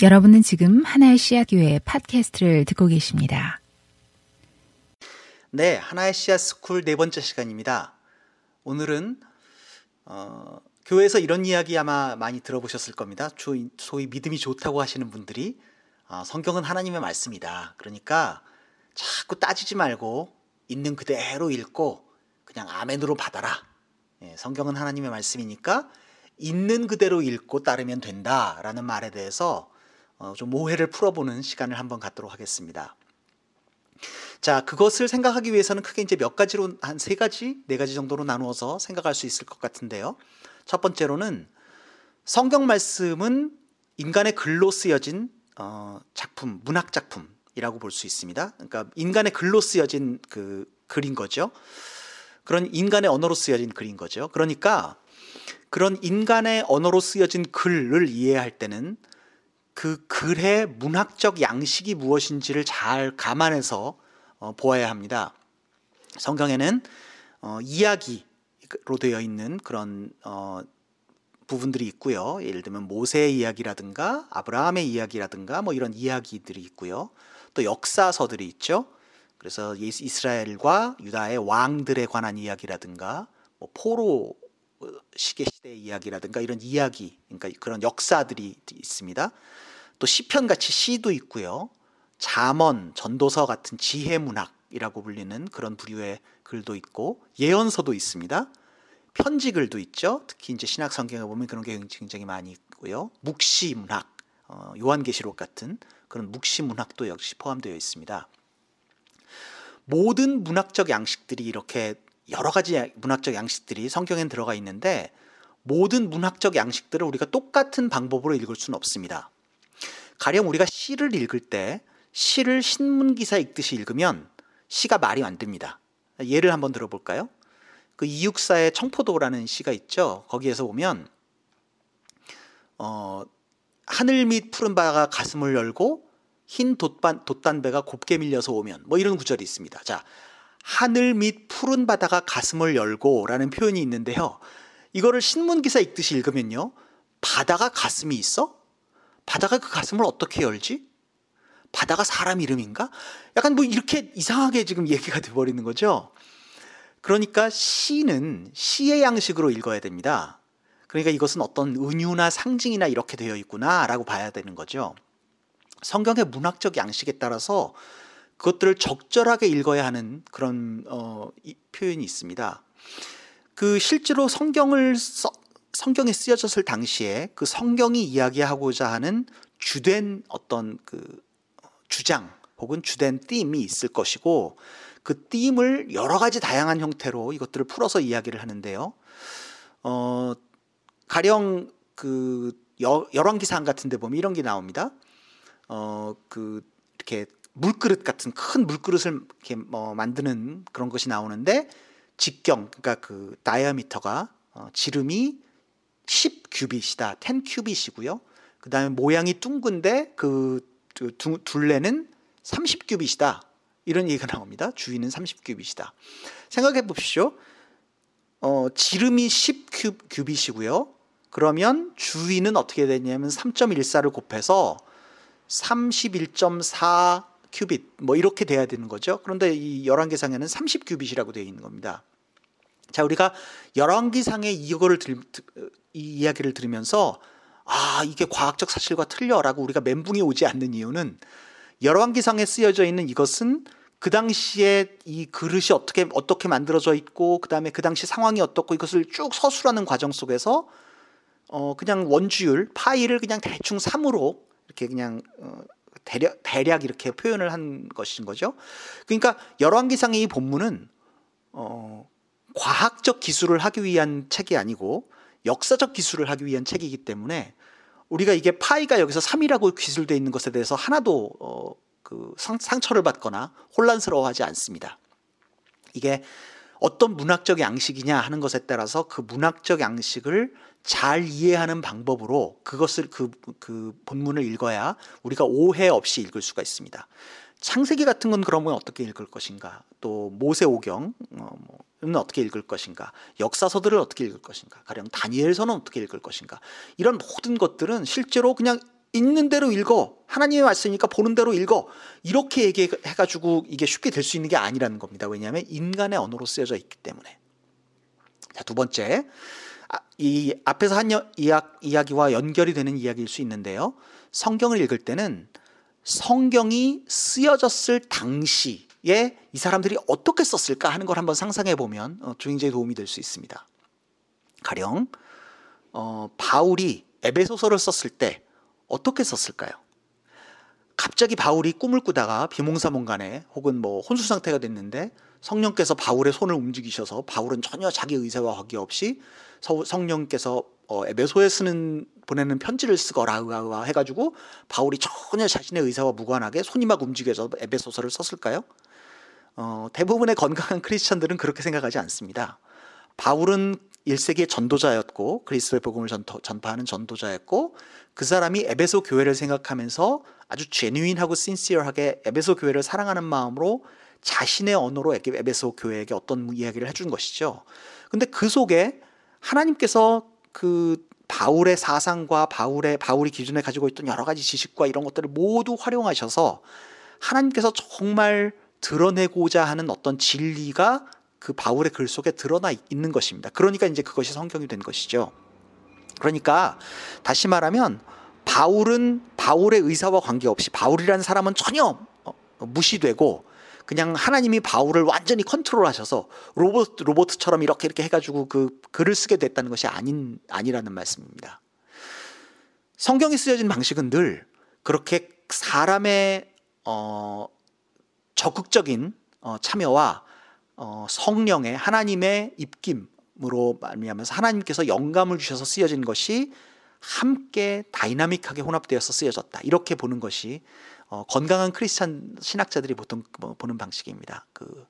여러분은 지금 하나의 씨앗 교회 팟캐스트를 듣고 계십니다. 네, 하나의 씨앗 스쿨 네 번째 시간입니다. 오늘은 어, 교회에서 이런 이야기 아마 많이 들어보셨을 겁니다. 소위, 믿음이 좋다고 하시는 분들이 어, 성경은 하나님의 말씀이다. 그러니까 자꾸 따지지 말고 있는 그대로 읽고 그냥 아멘으로 받아라. 예, 성경은 하나님의 말씀이니까 있는 그대로 읽고 따르면 된다라는 말에 대해서 어, 좀 오해를 풀어보는 시간을 한번 갖도록 하겠습니다. 자, 그것을 생각하기 위해서는 크게 이제 몇 가지로 한 세 가지, 네 가지 정도로 나누어서 생각할 수 있을 것 같은데요. 첫 번째로는 성경 말씀은 인간의 글로 쓰여진 어, 작품, 문학 작품이라고 볼 수 있습니다. 그러니까 인간의 글로 쓰여진 그 글인 거죠. 그런 인간의 언어로 쓰여진 글인 거죠. 그러니까 그런 인간의 언어로 쓰여진 글을 이해할 때는 그 글의 문학적 양식이 무엇인지를 잘 감안해서 어, 보아야 합니다. 성경에는 어, 이야기로 되어 있는 그런 어, 부분들이 있고요. 예를 들면 모세의 이야기라든가 아브라함의 이야기라든가 뭐 이런 이야기들이 있고요. 또 역사서들이 있죠. 그래서 이스라엘과 유다의 왕들에 관한 이야기라든가 뭐 포로 시계 시대의 이야기라든가 이런 이야기, 그러니까 그런 역사들이 있습니다. 또 시편 같이 시도 있고요. 잠언, 전도서 같은 지혜 문학이라고 불리는 그런 부류의 글도 있고 예언서도 있습니다. 편지 글도 있죠. 특히 이제 신학 성경에 보면 그런 게 굉장히 많이 있고요. 묵시 문학, 어, 요한계시록 같은 그런 묵시 문학도 역시 포함되어 있습니다. 모든 문학적 양식들이 이렇게 여러 가지 문학적 양식들이 성경에 들어가 있는데 모든 문학적 양식들을 우리가 똑같은 방법으로 읽을 수는 없습니다. 가령 우리가 시를 읽을 때 시를 신문 기사 읽듯이 읽으면 시가 말이 안 됩니다. 예를 한번 들어볼까요? 그 이육사의 청포도라는 시가 있죠. 거기에서 보면 어, 하늘 밑 푸른 바가 가슴을 열고 흰 돛반, 돛단배가 곱게 밀려서 오면 뭐 이런 구절이 있습니다. 자, 하늘 밑 푸른 바다가 가슴을 열고 라는 표현이 있는데요. 이거를 신문 기사 읽듯이 읽으면요. 바다가 가슴이 있어? 바다가 그 가슴을 어떻게 열지? 바다가 사람 이름인가? 약간 뭐 이렇게 이상하게 지금 얘기가 돼버리는 거죠. 그러니까 시는 시의 양식으로 읽어야 됩니다. 그러니까 이것은 어떤 은유나 상징이나 이렇게 되어 있구나라고 봐야 되는 거죠. 성경의 문학적 양식에 따라서 그것들을 적절하게 읽어야 하는 그런 어, 표현이 있습니다. 그 실제로 성경을 써, 성경에 쓰여졌을 당시에 그 성경이 이야기하고자 하는 주된 어떤 그 주장 혹은 주된 띠임이 있을 것이고 그 띠임을 여러 가지 다양한 형태로 이것들을 풀어서 이야기를 하는데요. 어, 가령 그 열왕기상 같은 데 보면 이런 게 나옵니다. 어, 그 이렇게 물그릇 같은 큰 물그릇을 이렇게 뭐 만드는 그런 것이 나오는데 직경 그러니까 그 다이아미터가 어, 지름이 10 큐빗이다. 10 큐빗이고요. 그 다음에 모양이 둥근데 그 둘레는 30 큐빗이다. 이런 얘기가 나옵니다. 주위는 30 큐빗이다. 생각해 보십시오. 어, 지름이 10큐빗이고요. 그러면 주위는 어떻게 되냐면 3.14를 곱해서 31.4 큐빗 뭐 이렇게 돼야 되는 거죠. 그런데 이 열왕기상에는 30큐빗이라고 되어 있는 겁니다. 자, 우리가 열왕기상의 이거를 들, 이 이야기를 들으면서 아, 이게 과학적 사실과 틀려라고 우리가 멘붕이 오지 않는 이유는 열왕기상에 쓰여져 있는 이것은 그 당시에 이 그릇이 어떻게 어떻게 만들어져 있고 그다음에 그 당시 상황이 어떻고 이것을 쭉 서술하는 과정 속에서 어 그냥 원주율 파이를 그냥 대충 3으로 이렇게 그냥 어 대략 대략 이렇게 표현을 한 것인 거죠. 그러니까 열왕기상의 이 본문은 어 과학적 기술을 하기 위한 책이 아니고 역사적 기술을 하기 위한 책이기 때문에 우리가 이게 파이가 여기서 3이라고 기술되어 있는 것에 대해서 하나도 어, 그 상, 상처를 받거나 혼란스러워하지 않습니다. 이게 어떤 문학적 양식이냐 하는 것에 따라서 그 문학적 양식을 잘 이해하는 방법으로 그것을 그, 그 본문을 읽어야 우리가 오해 없이 읽을 수가 있습니다. 창세기 같은 건 그러면 어떻게 읽을 것인가? 또 모세오경은 어, 뭐, 어떻게 읽을 것인가? 역사서들을 어떻게 읽을 것인가? 가령 다니엘서는 어떻게 읽을 것인가? 이런 모든 것들은 실제로 그냥 있는 대로 읽어. 하나님의 말씀이니까 보는 대로 읽어. 이렇게 얘기해가지고 이게 쉽게 될 수 있는 게 아니라는 겁니다. 왜냐하면 인간의 언어로 쓰여져 있기 때문에. 자, 두 번째. 아, 이 앞에서 한 이야, 이야기와 연결이 되는 이야기일 수 있는데요. 성경을 읽을 때는 성경이 쓰여졌을 당시에 이 사람들이 어떻게 썼을까 하는 걸 한번 상상해 보면 어, 중인제에 도움이 될 수 있습니다. 가령 어, 바울이 에베소서를 썼을 때 어떻게 썼을까요? 갑자기 바울이 꿈을 꾸다가 비몽사몽간에 혹은 뭐 혼수 상태가 됐는데 성령께서 바울의 손을 움직이셔서 바울은 전혀 자기 의사와 관계없이 성령께서 어, 에베소에 쓰는 보내는 편지를 쓰거라 해가지고 바울이 전혀 자신의 의사와 무관하게 손이 막 움직여서 에베소서를 썼을까요? 어, 대부분의 건강한 크리스천들은 그렇게 생각하지 않습니다. 바울은 1세기의 전도자였고 그리스도의 복음을 전파하는 전도자였고 그 사람이 에베소 교회를 생각하면서 아주 제뉴인하고 신시어하게 에베소 교회를 사랑하는 마음으로 자신의 언어로 에베소 교회에게 어떤 이야기를 해준 것이죠. 근데 그 속에 하나님께서 그 바울의 사상과 바울의 바울이 기존에 가지고 있던 여러 가지 지식과 이런 것들을 모두 활용하셔서 하나님께서 정말 드러내고자 하는 어떤 진리가 그 바울의 글 속에 드러나 있는 것입니다. 그러니까 이제 그것이 성경이 된 것이죠. 그러니까 다시 말하면 바울은 바울의 의사와 관계없이 바울이라는 사람은 전혀 어, 무시되고 그냥 하나님이 바울을 완전히 컨트롤하셔서 로봇 로봇처럼 이렇게 이렇게 해가지고 그 글을 쓰게 됐다는 것이 아닌 아니라는 말씀입니다. 성경이 쓰여진 방식은 늘 그렇게 사람의 어, 적극적인 어, 참여와 어, 성령의 하나님의 입김으로 말미암아서 하나님께서 영감을 주셔서 쓰여진 것이 함께 다이나믹하게 혼합되어서 쓰여졌다. 이렇게 보는 것이 어, 건강한 크리스찬 신학자들이 보통 뭐 보는 방식입니다. 그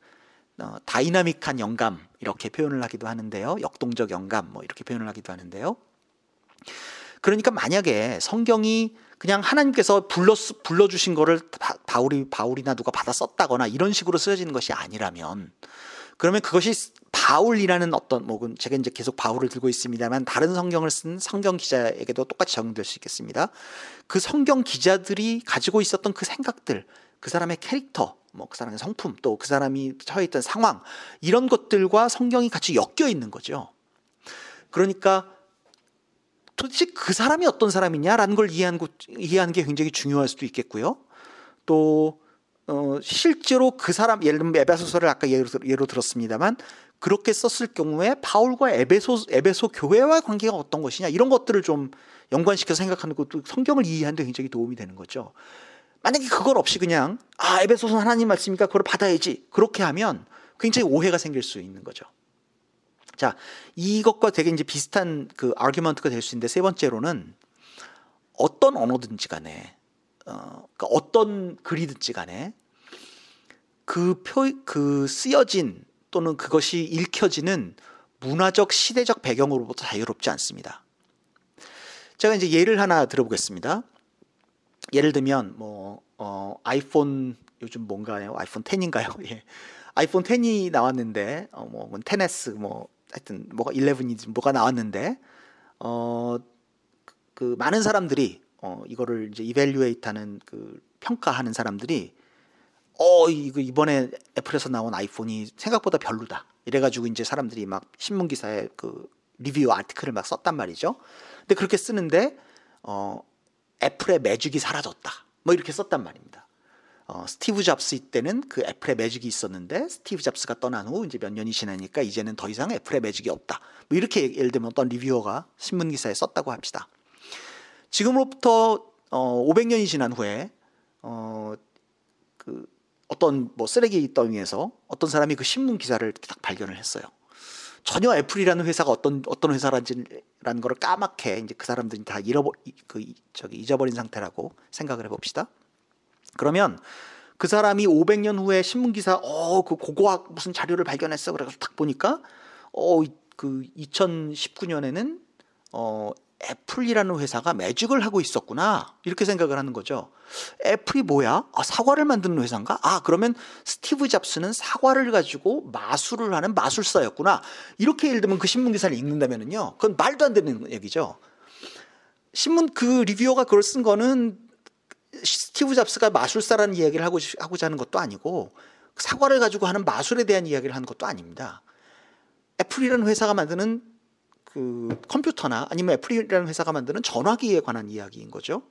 어, dynamic한 영감 이렇게 표현을 하기도 하는데요. 역동적 영감 뭐 이렇게 표현을 하기도 하는데요. 그러니까 만약에 성경이 그냥 하나님께서 불러 불러주신 거를 바울이 바울이나 누가 받아 썼다거나 이런 식으로 쓰여지는 것이 아니라면 그러면 그것이 바울이라는 어떤 뭐 제가 이제 계속 바울을 들고 있습니다만 다른 성경을 쓴 성경 기자에게도 똑같이 적용될 수 있겠습니다. 그 성경 기자들이 가지고 있었던 그 생각들, 그 사람의 캐릭터, 뭐 그 사람의 성품, 또 그 사람이 처해 있던 상황 이런 것들과 성경이 같이 엮여 있는 거죠. 그러니까 도대체 그 사람이 어떤 사람이냐라는 걸 것, 이해하는 게 굉장히 중요할 수도 있겠고요. 또 어, 실제로 그 사람 예를 들면 에베소서를 아까 예로, 예로 들었습니다만 그렇게 썼을 경우에 바울과 에베소 에베소 교회와 관계가 어떤 것이냐 이런 것들을 좀 연관시켜서 생각하는 것도 성경을 이해하는 데 굉장히 도움이 되는 거죠. 만약에 그걸 없이 그냥 아 에베소서 하나님 말씀이니까 그걸 받아야지 그렇게 하면 굉장히 오해가 생길 수 있는 거죠. 자, 이것과 되게 이제 비슷한 그 아규먼트가 될 수 있는데 세 번째로는 어떤 언어든지 간에 어, 그러니까 어떤 글이든지 간에 그 표, 그 쓰여진 또는 그것이 읽혀지는 문화적 시대적 배경으로부터 자유롭지 않습니다. 제가 이제 예를 하나 들어보겠습니다. 예를 들면 뭐 어, 아이폰 요즘 뭔가요? 아이폰 10인가요? 예. 아이폰 10이 나왔는데 어, 뭐 10s 뭐, 뭐 하여튼 뭐가 11이지 뭐가 나왔는데 어 그 많은 사람들이 어 이거를 이제 이벨류에이트하는 그 평가하는 사람들이 어 이거 이번에 애플에서 나온 아이폰이 생각보다 별로다 이래가지고 이제 사람들이 막 신문 기사에 그 review article을 막 썼단 말이죠. 근데 그렇게 쓰는데 어 애플의 magic이 사라졌다 뭐 이렇게 썼단 말입니다. 어, 스티브 잡스 때는 그 애플의 magic이 있었는데 스티브 잡스가 떠난 후 이제 몇 년이 지나니까 이제는 더 이상 애플의 magic이 없다. 뭐 이렇게 예를 들면 어떤 reviewer가 신문 기사에 썼다고 합시다. 지금으로부터 어, 500년이 지난 후에 어, 그 어떤 뭐 쓰레기 더미에서 어떤 사람이 그 신문 기사를 딱 발견을 했어요. 전혀 애플이라는 회사가 어떤 어떤 회사라는 거를 까맣게 이제 그 사람들이 다 잃어버 그 저기 잊어버린 상태라고 생각을 해봅시다. 그러면 그 사람이 500년 후에 신문 기사 어그 고고학 무슨 자료를 발견했어 그래가지고 딱 보니까 어그 2019년에는 어 애플이라는 회사가 매직을 하고 있었구나 이렇게 생각을 하는 거죠. 애플이 뭐야? 아, 사과를 만드는 회사인가? 아 그러면 스티브 잡스는 사과를 가지고 마술을 하는 마술사였구나. 이렇게 예를 들면 그 신문 기사를 읽는다면은요, 그건 말도 안 되는 얘기죠. 신문 그 reviewer가 그걸 쓴 거는 스티브 잡스가 마술사라는 이야기를 하고 하고자 하는 것도 아니고 사과를 가지고 하는 마술에 대한 이야기를 하는 것도 아닙니다. 애플이라는 회사가 만드는 그 컴퓨터나 아니면 애플이라는 회사가 만드는 전화기에 관한 이야기인 거죠.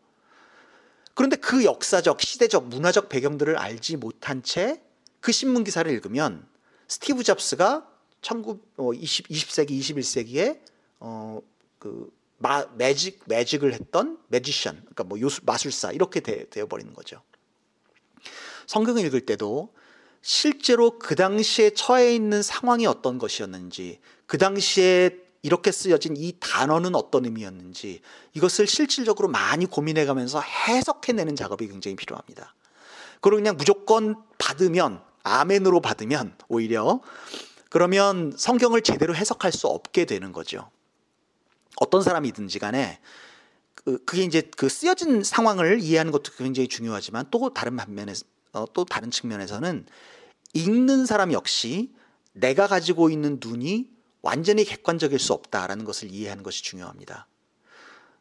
그런데 그 역사적, 시대적, 문화적 배경들을 알지 못한 채 그 신문 기사를 읽으면 스티브 잡스가 1920, 20세기, 21세기에 어, 그 마, 매직 매직을 했던 매지션, 그러니까 뭐 요술, 마술사 이렇게 되, 되어 버리는 거죠. 성경을 읽을 때도 실제로 그 당시에 처해 있는 상황이 어떤 것이었는지, 그 당시에 이렇게 쓰여진 이 단어는 어떤 의미였는지 이것을 실질적으로 많이 고민해 가면서 해석해내는 작업이 굉장히 필요합니다. 그리고 그냥 무조건 받으면 아멘으로 받으면 오히려 그러면 성경을 제대로 해석할 수 없게 되는 거죠. 어떤 사람이든지 간에 그, 그게 이제 그 쓰여진 상황을 이해하는 것도 굉장히 중요하지만 또 다른 반면에 어, 또 다른 측면에서는 읽는 사람 역시 내가 가지고 있는 눈이 완전히 객관적일 수 없다라는 것을 이해하는 것이 중요합니다.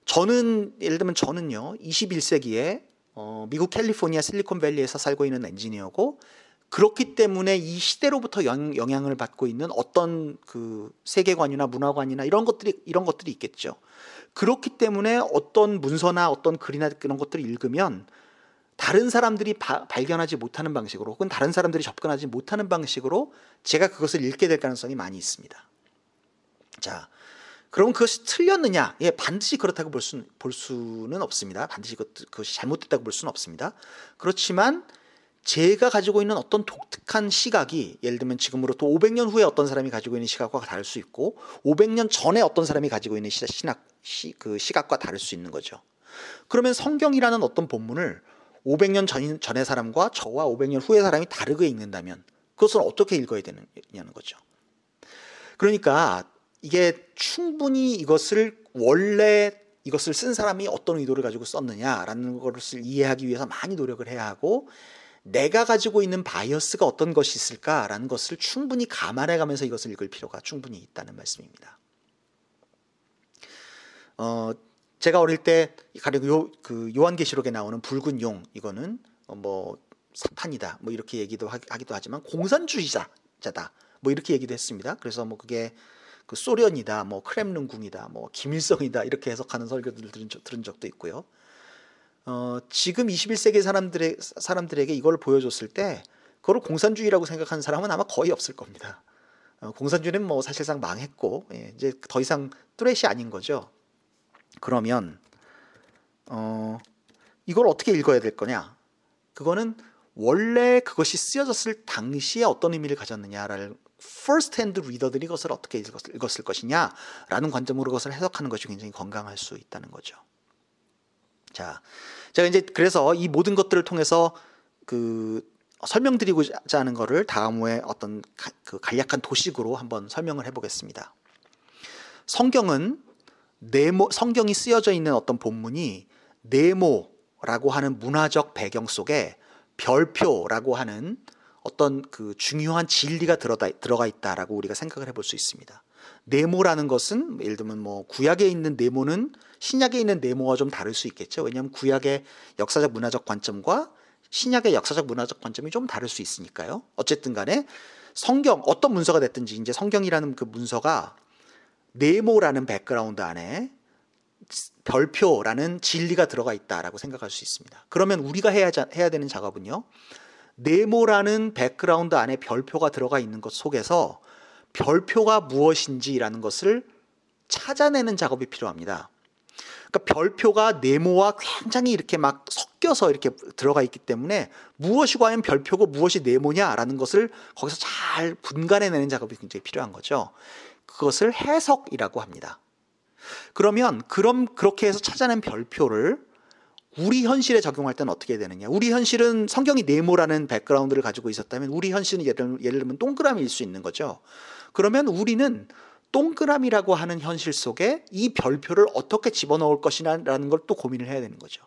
저는 예를 들면 저는요 21세기에 어, 미국 캘리포니아 실리콘밸리에서 살고 있는 엔지니어고 그렇기 때문에 이 시대로부터 영, 향을 받고 있는 어떤 그 세계관이나 문화관이나 이런 것들이 이런 것들이 있겠죠. 그렇기 때문에 어떤 문서나 어떤 글이나 그런 것들을 읽으면 다른 사람들이 바, 발견하지 못하는 방식으로 혹은 다른 사람들이 접근하지 못하는 방식으로 제가 그것을 읽게 될 가능성이 많이 있습니다. 자, 그럼 그것이 틀렸느냐? 예, 반드시 그렇다고 볼, 수, 볼 수는 없습니다. 반드시 그것이 잘못됐다고 볼 수는 없습니다. 그렇지만 제가 가지고 있는 어떤 독특한 시각이 예를 들면 지금으로 또 500년 후에 어떤 사람이 가지고 있는 시각과 다를 수 있고 500년 전에 어떤 사람이 가지고 있는 시, 신학, 시, 그 시각과 다를 수 있는 거죠. 그러면 성경이라는 어떤 본문을 500년 전, 전의 사람과 저와 500년 후의 사람이 다르게 읽는다면 그것을 어떻게 읽어야 되느냐는 거죠. 그러니까 이게 충분히 이것을 원래 이것을 쓴 사람이 어떤 의도를 가지고 썼느냐라는 것을 이해하기 위해서 많이 노력을 해야 하고 내가 가지고 있는 바이어스가 어떤 것이 있을까라는 것을 충분히 감안해 가면서 이것을 읽을 필요가 충분히 있다는 말씀입니다. 어, 제가 어릴 때 가령 요, 그 요한계시록에 나오는 붉은 용 이거는 뭐 사탄이다 뭐 이렇게 얘기도 하 기도 하지만 공산주의자자다 뭐 이렇게 얘기도 했습니다. 그래서 뭐 그게 그 소련이다 뭐 크렘른궁이다 뭐 김일성이다 이렇게 해석하는 설교들을 들은, 들은 적도 있고요. 어, 지금 21세기 사람들의 사람들에게 이걸 보여줬을 때 그걸 공산주의라고 생각하는 사람은 아마 거의 없을 겁니다. 어, 공산주의는 뭐 사실상 망했고 예, 이제 더 이상 뚜렛이 아닌 거죠. 그러면 어, 이걸 어떻게 읽어야 될 거냐? 그거는 원래 그것이 쓰여졌을 당시에 어떤 의미를 가졌느냐를 first hand 리더들이 그것을 어떻게 읽었을, 것이냐라는 관점으로 그것을 해석하는 것이 굉장히 건강할 수 있다는 거죠. 자, 제가 이제 그래서 이 모든 것들을 통해서 그 설명드리고자 하는 것을 다음 후에 어떤 가, 그 간략한 도식으로 한번 설명을 해보겠습니다. 성경은 네모 성경이 쓰여져 있는 어떤 본문이 네모라고 하는 문화적 배경 속에 별표라고 하는 어떤 그 중요한 진리가 들어가 있다라고 우리가 생각을 해볼 수 있습니다. 네모라는 것은 예를 들면 뭐 구약에 있는 네모는 신약에 있는 네모와 좀 다를 수 있겠죠. 왜냐하면 구약의 역사적 문화적 관점과 신약의 역사적 문화적 관점이 좀 다를 수 있으니까요. 어쨌든 간에 성경 어떤 문서가 됐든지 이제 성경이라는 그 문서가 네모라는 background 안에 별표라는 진리가 들어가 있다라고 생각할 수 있습니다. 그러면 우리가 해야, 해야 되는 작업은요. 네모라는 background 안에 별표가 들어가 있는 것 속에서 별표가 무엇인지라는 것을 찾아내는 작업이 필요합니다. 그러니까 별표가 네모와 굉장히 이렇게 막 섞여서 이렇게 들어가 있기 때문에 무엇이 과연 별표고 무엇이 네모냐라는 것을 거기서 잘 분간해내는 작업이 굉장히 필요한 거죠. 그것을 해석이라고 합니다. 그러면 그럼 그렇게 해서 찾아낸 별표를 우리 현실에 적용할 때는 어떻게 되느냐? 우리 현실은 성경이 네모라는 백그라운드를 가지고 있었다면 우리 현실은 예를, 예를 들면 동그라미일 수 있는 거죠. 그러면 우리는 동그라미라고 하는 현실 속에 이 별표를 어떻게 집어넣을 것이냐라는 걸 또 고민을 해야 되는 거죠.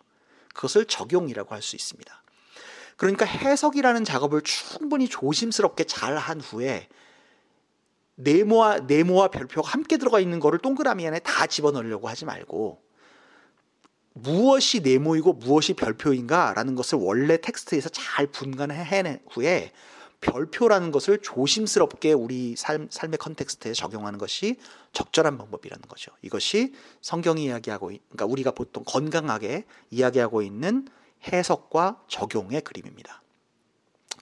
그것을 적용이라고 할 수 있습니다. 그러니까 해석이라는 작업을 충분히 조심스럽게 잘 한 후에 네모와 네모와 별표가 함께 들어가 있는 거를 동그라미 안에 다 집어넣으려고 하지 말고 무엇이 네모이고 무엇이 별표인가라는 것을 원래 텍스트에서 잘 분간해 낸 후에 별표라는 것을 조심스럽게 우리 삶, 삶의 context에 적용하는 것이 적절한 방법이라는 거죠. 이것이 성경이 이야기하고, 그러니까 우리가 보통 건강하게 이야기하고 있는 해석과 적용의 그림입니다.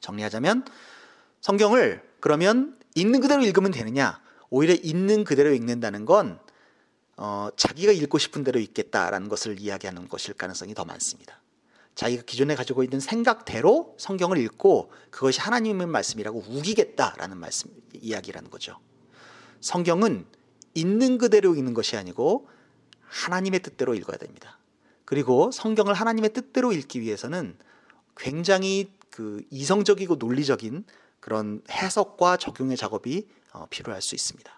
정리하자면 성경을 그러면 있는 그대로 읽으면 되느냐? 오히려 있는 그대로 읽는다는 건 어, 자기가 읽고 싶은 대로 읽겠다라는 것을 이야기하는 것일 가능성이 더 많습니다. 자기가 기존에 가지고 있는 생각대로 성경을 읽고 그것이 하나님의 말씀이라고 우기겠다라는 말씀 이야기라는 거죠. 성경은 있는 그대로 읽는 것이 아니고 하나님의 뜻대로 읽어야 됩니다. 그리고 성경을 하나님의 뜻대로 읽기 위해서는 굉장히 그 이성적이고 논리적인 그런 해석과 적용의 작업이 어, 필요할 수 있습니다.